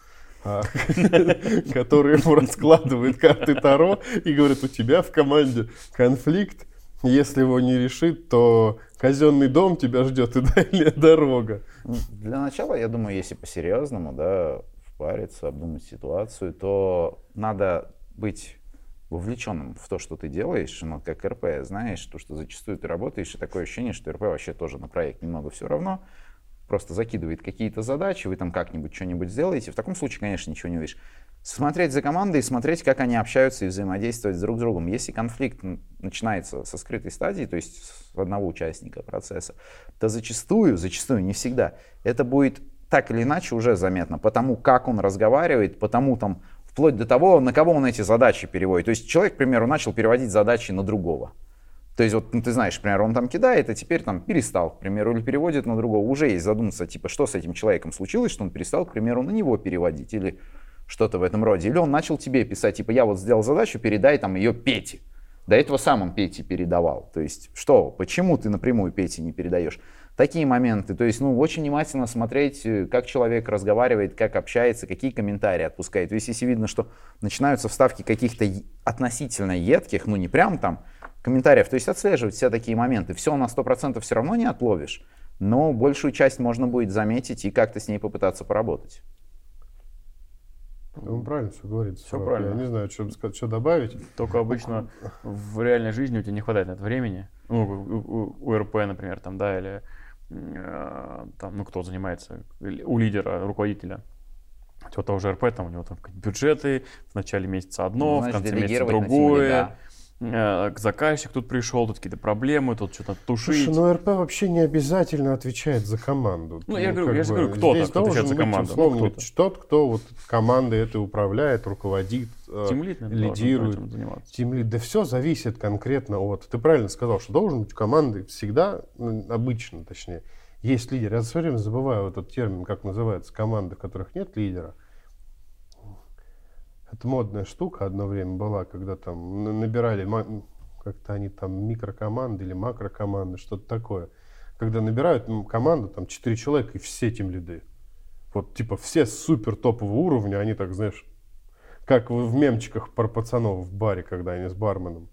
а, которая ему раскладывает карты Таро и говорит, у тебя в команде конфликт, если его не решит, то казенный дом тебя ждет и дальняя дорога. Для начала, я думаю, если по-серьезному, да, впариться, обдумать ситуацию, то надо быть вовлеченным в то, что ты делаешь, ну, как РП, знаешь, то, что зачастую ты работаешь, и такое ощущение, что РП вообще тоже на проект немного все равно, просто закидывает какие-то задачи, вы там как-нибудь что-нибудь сделаете. В таком случае, конечно, ничего не увидишь. Смотреть за командой, смотреть, как они общаются и взаимодействовать друг с другом. Если конфликт начинается со скрытой стадии, то есть с одного участника процесса, то зачастую, зачастую, не всегда, это будет так или иначе уже заметно, потому как он разговаривает, потому там вплоть до того, на кого он эти задачи переводит. То есть человек, к примеру, начал переводить задачи на другого. То есть вот ну, ты знаешь, например, он там кидает, а теперь там перестал, к примеру, или переводит на другого. Уже есть задуматься, типа, что с этим человеком случилось, что он перестал, к примеру, на него переводить или что-то в этом роде. Или он начал тебе писать, типа, я вот сделал задачу, передай там ее Пете. До этого сам он Пете передавал. То есть что, почему ты напрямую Пете не передаешь? Такие моменты. То есть, ну, очень внимательно смотреть, э, как человек разговаривает, как общается, какие комментарии отпускает. То есть, если видно, что начинаются вставки каких-то относительно едких, ну, не прям там комментариев, то есть отслеживать все такие моменты. Все на 100% все равно не отловишь, но большую часть можно будет заметить и как-то с ней попытаться поработать. Он правильно все говорит. Все правильно. Я не знаю, что, сказать, что добавить. Только обычно в реальной жизни у тебя не хватает на это времени. Ну, у, у, у РП, например, там, да, или там, ну, кто занимается, у лидера, руководителя. У того же РП, там у него там бюджеты, в начале месяца одно, Ну, в конце месяца другое. Э, Заказчик тут пришел, тут какие-то проблемы, тут что-то тушить. Слушай, ну РП вообще не обязательно отвечает за команду. Ну, я говорю, я же говорю, кто-то здесь отвечает за команду, условно, ну, быть тот, кто вот командой это управляет, руководит, э, Тимлид, наверное, лидирует. Тимлид, да все зависит конкретно от... Ты правильно сказал, что должен быть команды всегда, ну, обычно точнее, есть лидер. Я все время забываю этот термин, как называется, команды, в которых нет лидера. Это модная штука одно время была, когда там на- набирали, как-то они там микрокоманды или макрокоманды, что-то такое. Когда набирают команду, там 4 человека и все тем лиды. Вот типа все супер топового уровня, они так, знаешь, как в, мемчиках про пацанов в баре, когда они с барменом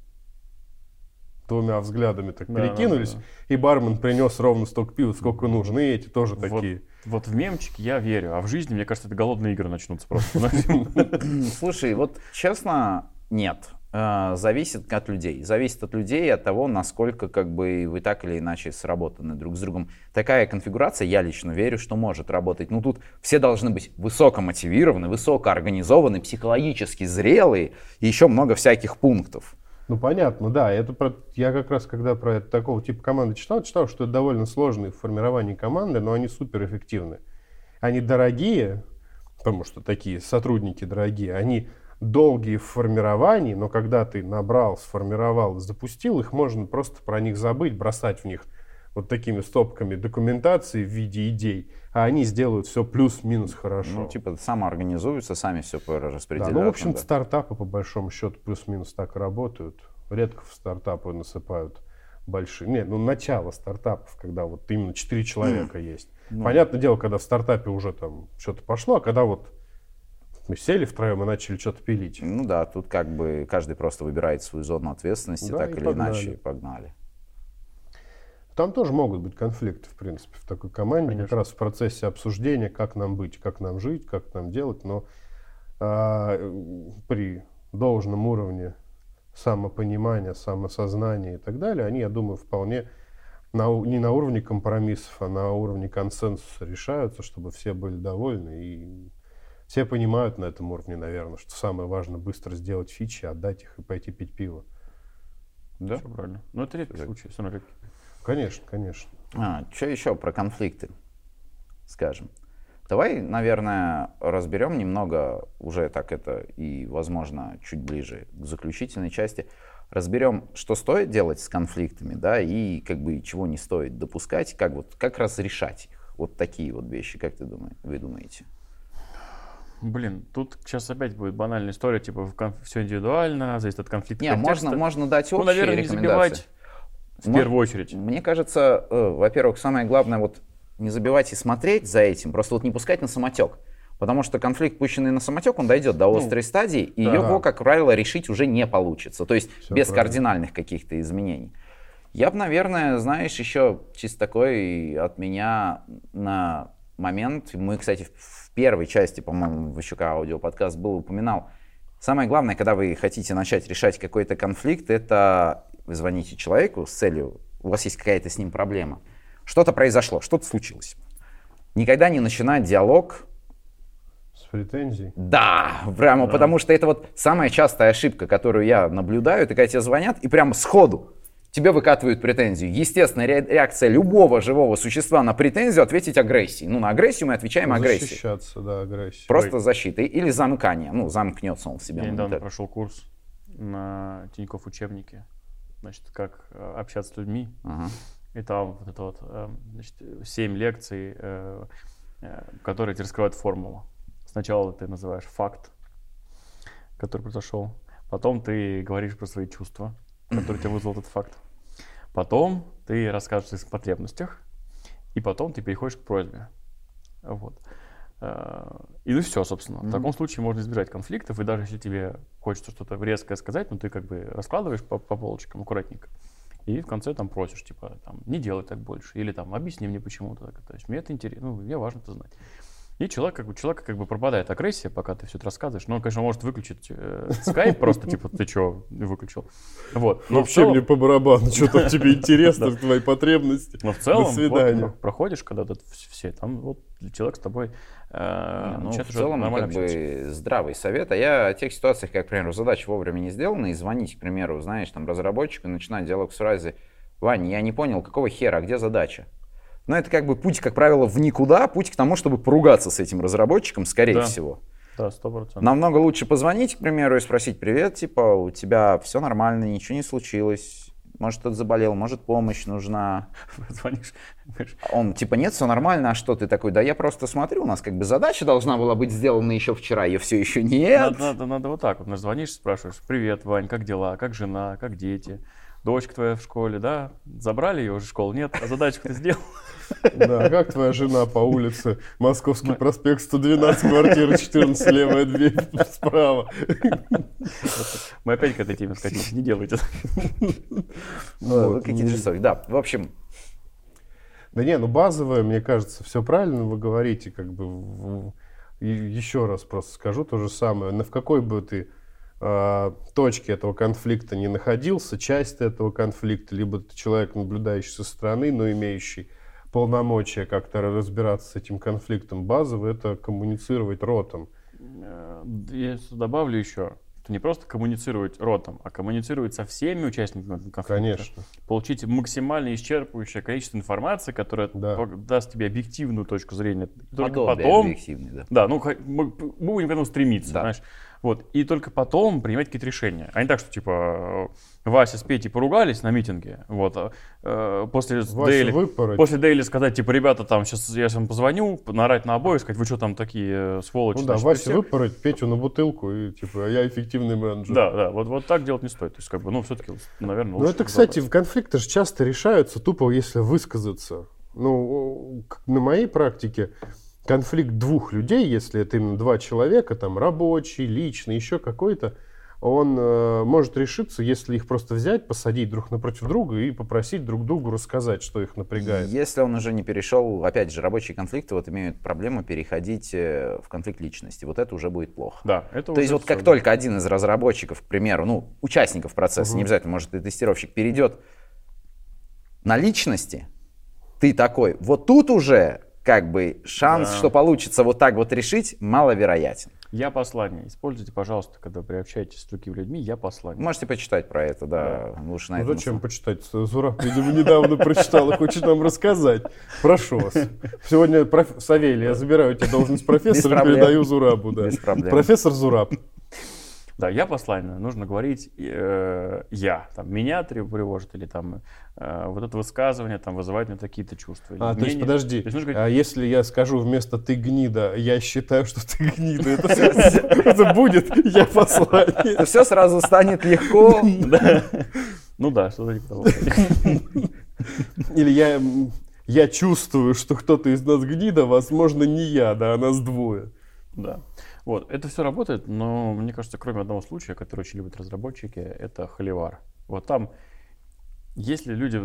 двумя взглядами так Да, да, перекинулись, да. и бармен принес ровно столько пива, сколько нужно, и эти тоже Вот, такие. Вот в мемчик я верю, а в жизни, мне кажется, это голодные игры начнутся просто. Слушай, вот честно, нет. Э, Зависит от людей. Зависит от людей от того, насколько как бы вы так или иначе сработаны друг с другом. Такая конфигурация, я лично верю, что может работать. Ну тут все должны быть высоко мотивированы, высоко организованы, психологически зрелые и еще много всяких пунктов. Ну, понятно, да. Это про... Я как раз, когда про это, такого типа команды читал, читал, что это довольно сложные в формировании команды, но они суперэффективны. Они дорогие, потому что такие сотрудники дорогие, они долгие в формировании, но когда ты набрал, сформировал, запустил, их можно просто про них забыть, бросать в них вот такими стопками документации в виде идей, а они сделают все плюс-минус хорошо. Ну, типа, самоорганизуются, сами все Да, распределяют. ну, в общем, да. стартапы, по большому счету, плюс-минус так и работают. Редко в стартапы насыпают большие. Нет, ну, начало стартапов, когда вот именно 4 человека есть. Ну. Понятное дело, когда в стартапе уже там что-то пошло, а когда вот мы сели втроем и начали что-то пилить. Ну да, тут как бы каждый просто выбирает свою зону ответственности, Да, так или погнали. иначе, и погнали. Там тоже могут быть конфликты, в принципе, в такой команде, как Конечно. раз в процессе обсуждения, как нам быть, как нам жить, как нам делать, но а, при должном уровне самопонимания, самосознания и так далее, они, я думаю, вполне на не на уровне компромиссов, а на уровне консенсуса решаются, чтобы все были довольны. И все понимают на этом уровне, наверное, что самое важное быстро сделать фичи, отдать их и пойти пить пиво. Да? Всё правильно. Но это редкий Так. случай, все равно редкий. Конечно, конечно. А, что еще про конфликты, скажем? Давай, наверное, разберем немного, уже так это и, возможно, чуть ближе к заключительной части, разберем, что стоит делать с конфликтами, да, и как бы чего не стоит допускать, как вот, как разрешать их. Вот такие вот вещи, как ты думаешь, вы думаете? Блин, тут сейчас опять будет банальная история, типа все индивидуально, зависит от конфликта. Не, можно, можно дать общие Ну, наверное, не забивать в Мо- первую очередь. Мне кажется, э, во-первых, самое главное вот не забивать и смотреть за этим, просто вот не пускать на самотек. Потому что конфликт, пущенный на самотек, он дойдет до острой стадии, и да. его, как правило, решить уже не получится. То есть Всё без правильно. кардинальных каких-то изменений. Я бы, наверное, знаешь, еще чисто такой от меня на момент, мы, кстати, в в первой части, по-моему, Ващука аудиоподкаст был, упоминал, самое главное, когда вы хотите начать решать какой-то конфликт, это вы звоните человеку с целью, у вас есть какая-то с ним проблема, что-то произошло, что-то случилось. Никогда не начинать диалог С претензией. да, прямо потому что это вот самая частая ошибка, которую я наблюдаю, это когда тебе звонят и прямо сходу тебе выкатывают претензию. Естественная ре- реакция любого живого существа на претензию ответить агрессией. Ну, на агрессию мы отвечаем агрессией. Защищаться, да, агрессией. Просто защитой или замыканием. Ну, замкнется он в себе. Я недавно прошел курс на Тинькофф учебнике. Значит, как э, общаться с людьми. Ага. И там вот это вот, э, значит, 7 лекций, э, которые тебе раскрывают формулу. Сначала ты называешь факт, который произошел. Потом ты говоришь про свои чувства, которые тебя вызвал этот факт. Потом ты рассказываешь о своих потребностях. и потом ты переходишь к просьбе. Вот. Э, И ну все, собственно. В таком случае можно избежать конфликтов, и даже если тебе хочется что-то резкое сказать, ну ты как бы раскладываешь по, по полочкам аккуратненько. И в конце там просишь, типа, там, не делай так больше, или там, объясни мне почему так. То есть мне это интересно, ну, мне важно это знать. И человек, как бы, человека как бы пропадает агрессия, пока ты все это рассказываешь. Но он, конечно, может выключить э, скайп просто, типа, ты что, выключил. Вот. Но в Вообще целом- мне по барабану, что там тебе интересно, твои потребности. но в целом, вот, про- проходишь, когда тут вс- все, там вот человек с тобой э, ну, в целом, нормально как бы здравый совет. А я о тех ситуациях, как, к примеру, задача вовремя не сделана, и звонить, к примеру, знаешь, там, разработчику, начинать диалог с фразы «Вань, я не понял, какого хера, а где задача?» Но это как бы путь, как правило, в никуда, путь к тому, чтобы поругаться с этим разработчиком, скорее Да. всего. Да, сто процентов. Намного лучше позвонить, к примеру, и спросить «Привет, типа, у тебя все нормально, ничего не случилось, может, кто-то заболел, может, помощь нужна». Звонишь, говоришь, Он типа, нет, все нормально, а что ты такой? Да я просто смотрю, у нас как бы задача должна была быть сделана еще вчера, ее все еще нет. Надо, надо, надо вот так вот. Звонишь, спрашиваешь, привет, Вань, как дела, как жена, как дети? Дочка твоя в школе, да? Забрали ее уже в школу? Нет, а задачку ты сделал? Да, как твоя жена по улице? Московский проспект 112, квартира 14, левая дверь справа. Мы опять к этой теме скатились, не делайте. Ну, Вот, какие-то ну, жестокие. Да, в общем, Да не, ну базовое, мне кажется, все правильно вы говорите, как бы еще раз просто скажу то же самое. На в какой бы ты а, точке этого конфликта не находился, часть этого конфликта, либо ты человек, наблюдающий со стороны, но имеющий полномочия как-то разбираться с этим конфликтом, базово это коммуницировать ротом. Э, Я добавлю еще, что не просто коммуницировать ротом, а коммуницировать со всеми участниками этого конфликта. Конечно. Получить максимально исчерпывающее количество информации, которая Да. даст тебе объективную точку зрения. Только подобие потом да. Да, ну мы будем к этому стремиться, Да. знаешь. Вот. И только потом принимать какие-то решения. А не так, что типа э, Вася с Петей поругались на митинге. Вот. а, э, после Дейли, после Дейли сказать, типа, ребята, там сейчас я вам позвоню, наорать на обоих, сказать, вы что там такие э, сволочи. Ну да, значит, Вася все». выпороть, Петю на бутылку и типа, я эффективный менеджер. Да, да, вот, вот так делать не стоит. То есть, как бы, ну, все-таки, наверное, Ну это, кстати, конфликты же часто решаются тупо, если высказаться. Ну, на моей практике конфликт двух людей, если это именно два человека, там рабочий, личный, еще какой-то, он э, может решиться, если их просто взять, посадить друг напротив друга и попросить друг другу рассказать, что их напрягает. Если он уже не перешел, опять же, рабочие конфликты вот имеют проблему переходить э, в конфликт личности. Вот это уже будет плохо. Да, это То есть вот как да. только один из разработчиков, к примеру, ну, участников процесса, Мгм. не обязательно, может, и тестировщик, перейдет на личности, ты такой, вот тут уже как бы шанс, Да. что получится вот так вот решить, маловероятен. Я послание. Используйте, пожалуйста, когда вы общаетесь с другими людьми, я послание. Можете почитать про это, да, лучше на Ну, этом. зачем почитать? Зураб, видимо, недавно прочитал и хочет нам рассказать. Прошу вас. Сегодня, проф... Савелий, я забираю у тебя должность профессора и передаю Зурабу. Да. Без проблем. Профессор Зураб. Да, я послание. Нужно говорить э, я. Там, меня трев- тревожит, или там э, вот это высказывание там, вызывает у меня такие-то чувства. А, то есть, подожди, То есть говорить, а если я скажу вместо «ты гнида», я считаю, что ты гнида, это, будет «я послание». Все сразу станет легко. Ну да, что-то типа того. Или я, я чувствую, что кто-то из нас гнида, возможно, не я, да, а нас двое. Да. Вот, это все работает, но мне кажется, кроме одного случая, который очень любят разработчики, это холивар. Вот там, если люди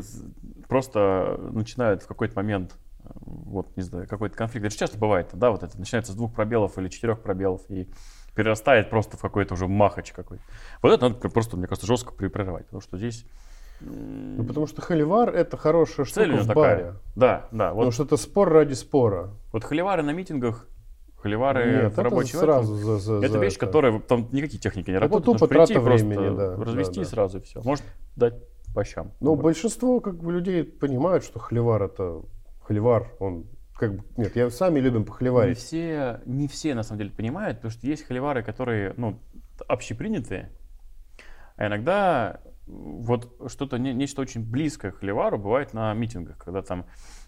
просто начинают в какой-то момент, э, вот, не знаю, какой-то конфликт, это часто бывает, да, вот это начинается с двух пробелов или четырех пробелов и перерастает просто в какой-то уже махач какой-то. Вот это надо просто, мне кажется, жестко препарировать, потому что здесь Ну, потому что холивар — это хорошая цель штука в такая. баре. Да, да. Вот, Потому что это спор ради спора. вот холивары на митингах, холивары Нет, в это рабочем сразу за, за- Это за вещь, которая там никакие техники не работают. тупо нужно прийти трата времени, да, развести да, да. сразу и все. Может дать по щам. Ну, большинство как бы людей понимают, что холивар это холивар, он как бы нет, я сами любим не похоливарить. все, не все на самом деле понимают, потому что есть холивары, которые ну, общепринятые, а иногда вот что-то, не- нечто очень близкое к холивару бывает на митингах, когда там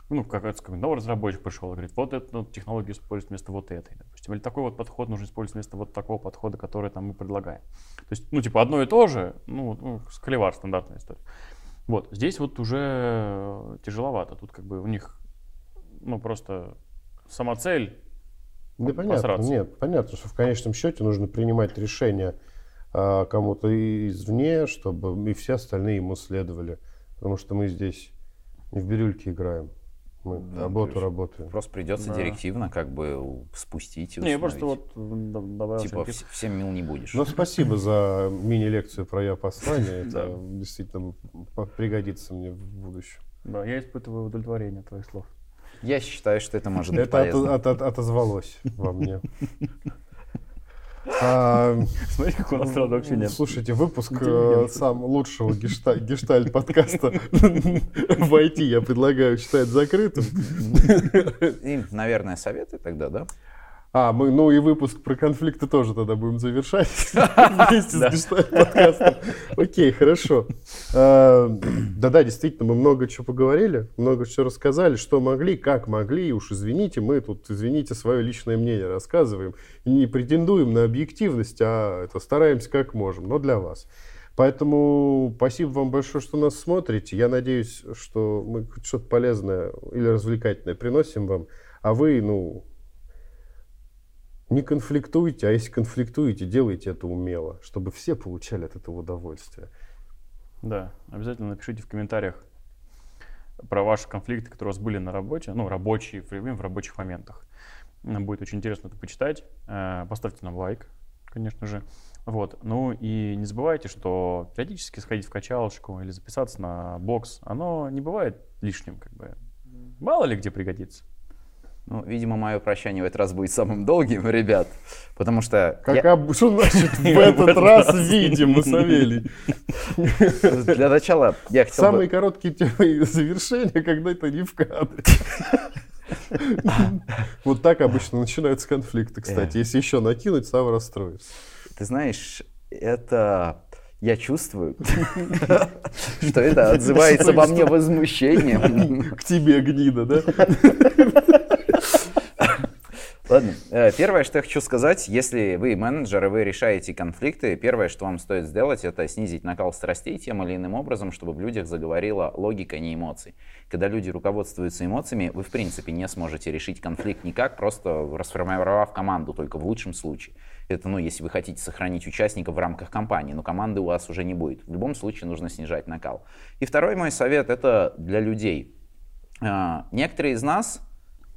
ну, какой-то какой-то новый разработчик пришел и говорит, вот эту ну, технологию использовать вместо вот этой, допустим, или такой вот подход нужно использовать вместо вот такого подхода, который там мы предлагаем. То есть, ну, типа, одно и то же, ну, ну с холивар стандартная история. Вот, здесь вот уже тяжеловато, тут как бы у них ну, просто сама цель Да понятно, посраться. нет, понятно, что в конечном счете нужно принимать решения а, кому-то извне, чтобы и все остальные ему следовали. Потому что мы здесь не в бирюльке играем. Мы Да, работу работаем. Просто придется Да. директивно как бы спустить и Не, я просто вот добавил Типа вс- всем мил не будешь. Ну, спасибо за мини-лекцию про я послание. Это действительно пригодится мне в будущем. Да, я испытываю удовлетворение от твоих слов. Я считаю, что это может быть Это полезно. ото- отозвалось во мне. А, Смотри, как у нас сразу вообще нет. Слушайте, выпуск э, сам лучшего гешта- гештальт-подкаста в IT я предлагаю считать закрытым. И, наверное, советы тогда, да? А, мы, ну и выпуск про конфликты тоже тогда будем завершать вместе с гештальт-подкастом. Окей, хорошо. А, Да-да, действительно, мы много чего поговорили, много чего рассказали, что могли, как могли. И уж извините, мы тут, извините, свое личное мнение рассказываем. Не претендуем на объективность, а это стараемся как можем, но для вас. Поэтому спасибо вам большое, что нас смотрите. Я надеюсь, что мы что-то полезное или развлекательное приносим вам. А вы, ну, не конфликтуйте, а если конфликтуете, делайте это умело, чтобы все получали от этого удовольствие. Да, обязательно напишите в комментариях про ваши конфликты, которые у вас были на работе, ну, рабочие, в, рабочих моментах. Нам будет очень интересно это почитать. Э, Поставьте нам лайк, конечно же. Вот. Ну и не забывайте, что периодически сходить в качалочку или записаться на бокс, оно не бывает лишним, как бы. Мало ли где пригодится. Ну, видимо, мое прощание в этот раз будет самым долгим, ребят. Потому что Как я- об- Что значит в этот раз видимо, Савелий? для начала я хотел Самые короткие завершения, когда это не в кадре. Вот так обычно начинаются конфликты, кстати. Если еще накинуть, сам расстроится. Ты знаешь, это... Я чувствую, что это отзывается во мне возмущением. К тебе, гнида, да? Ладно, э, первое, что я хочу сказать, если вы менеджер и вы решаете конфликты, первое, что вам стоит сделать, это снизить накал страстей тем или иным образом, чтобы в людях заговорила логика, не эмоций. Когда люди руководствуются эмоциями, вы в принципе не сможете решить конфликт никак, просто расформировав команду, только в лучшем случае. Это, ну, если вы хотите сохранить участников в рамках компании, но команды у вас уже не будет. В любом случае нужно снижать накал. И второй мой совет это для людей. А, Некоторые из нас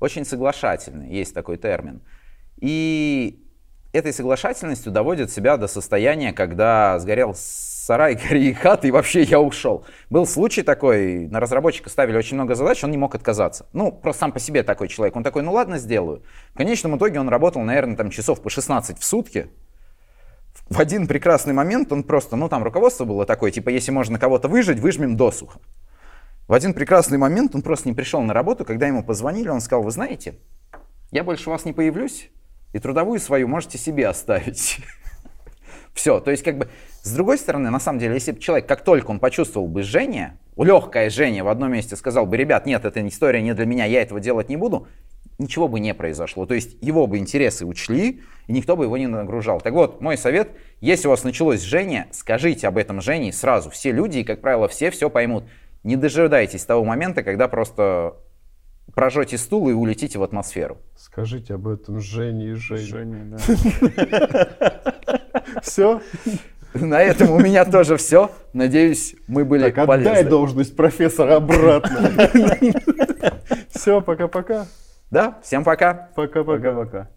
очень соглашательны, есть такой термин. И этой соглашательностью доводят себя до состояния, когда сгорел сарай, гори и хата, и вообще я ушел. Был случай такой, на разработчика ставили очень много задач, он не мог отказаться. Ну, просто сам по себе такой человек. Он такой, ну ладно, сделаю. В конечном итоге он работал, наверное, там часов по 16 в сутки. В один прекрасный момент он просто, ну там руководство было такое, типа, если можно кого-то выжить, выжмем досуха. В один прекрасный момент он просто не пришел на работу, когда ему позвонили, он сказал, вы знаете, я больше у вас не появлюсь, и трудовую свою можете себе оставить. Все, то есть как бы с другой стороны, на самом деле, если бы человек, как только он почувствовал бы жжение, легкое жжение в одном месте, сказал бы, ребят, нет, эта история не для меня, я этого делать не буду, ничего бы не произошло. То есть его бы интересы учли, и никто бы его не нагружал. Так вот, мой совет, если у вас началось жжение, скажите об этом Жене сразу. Все люди, и, как правило, все все поймут. Не дожидайтесь того момента, когда просто прожжете стул и улетите в атмосферу. Скажите об этом Жене и Жене. Женя, да. Все? На этом у меня тоже все. Надеюсь, мы были Так, отдай полезны. должность профессора обратно. Все, пока-пока. Да, всем пока. Пока-пока. Пока-пока.